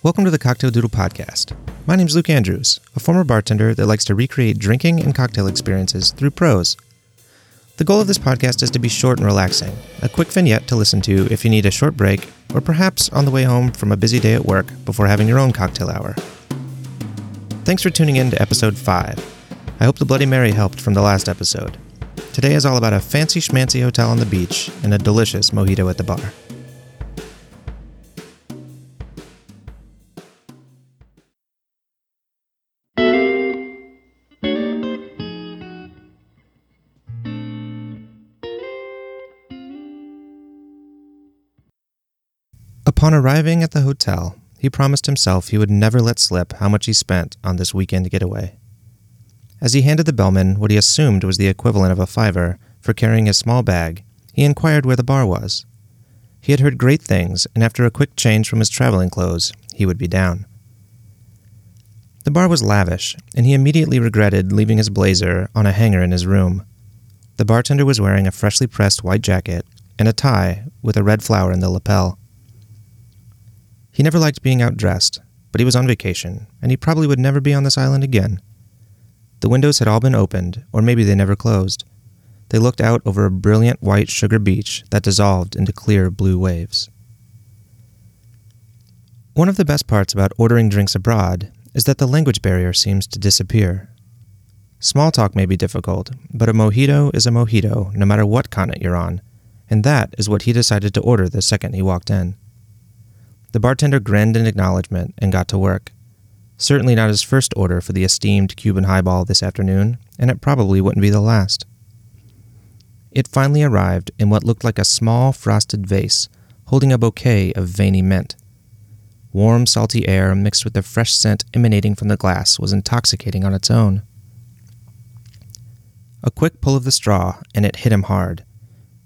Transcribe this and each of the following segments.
Welcome to the Cocktail Doodle Podcast. My name is Luke Andrews, a former bartender that likes to recreate drinking and cocktail experiences through prose. The goal of this podcast is to be short and relaxing, a quick vignette to listen to if you need a short break, or perhaps on the way home from a busy day at work before having your own cocktail hour. Thanks for tuning in to episode 5. I hope the Bloody Mary helped from the last episode. Today is all about a fancy schmancy hotel on the beach and a delicious mojito at the bar. Upon arriving at the hotel, he promised himself he would never let slip how much he spent on this weekend getaway. As he handed the bellman what he assumed was the equivalent of a fiver for carrying his small bag, he inquired where the bar was. He had heard great things, and after a quick change from his traveling clothes, he would be down. The bar was lavish, and he immediately regretted leaving his blazer on a hanger in his room. The bartender was wearing a freshly pressed white jacket and a tie with a red flower in the lapel. He never liked being outdressed, but he was on vacation, and he probably would never be on this island again. The windows had all been opened, or maybe they never closed. They looked out over a brilliant white sugar beach that dissolved into clear blue waves. One of the best parts about ordering drinks abroad is that the language barrier seems to disappear. Small talk may be difficult, but a mojito is a mojito no matter what continent you're on, and that is what he decided to order the second he walked in. The bartender grinned in acknowledgement and got to work. Certainly not his first order for the esteemed Cuban highball this afternoon, and it probably wouldn't be the last. It finally arrived in what looked like a small frosted vase holding a bouquet of veiny mint. Warm, salty air mixed with the fresh scent emanating from the glass was intoxicating on its own. A quick pull of the straw, and it hit him hard.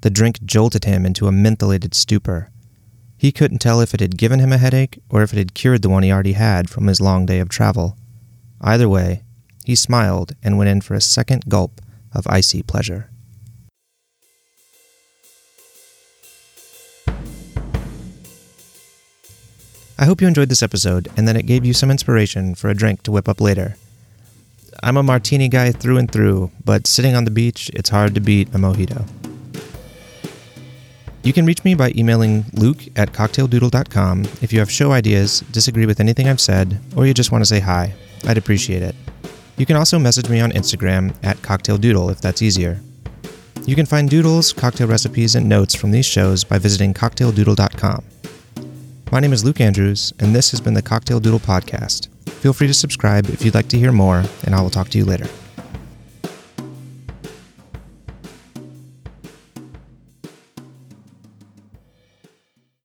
The drink jolted him into a mentholated stupor. He couldn't tell if it had given him a headache or if it had cured the one he already had from his long day of travel. Either way, he smiled and went in for a second gulp of icy pleasure. I hope you enjoyed this episode and that it gave you some inspiration for a drink to whip up later. I'm a martini guy through and through, but sitting on the beach, it's hard to beat a mojito. You can reach me by emailing luke at cocktaildoodle.com if you have show ideas, disagree with anything I've said, or you just want to say hi. I'd appreciate it. You can also message me on Instagram at cocktaildoodle if that's easier. You can find doodles, cocktail recipes, and notes from these shows by visiting cocktaildoodle.com. My name is Luke Andrews, and this has been the Cocktail Doodle Podcast. Feel free to subscribe if you'd like to hear more, and I will talk to you later.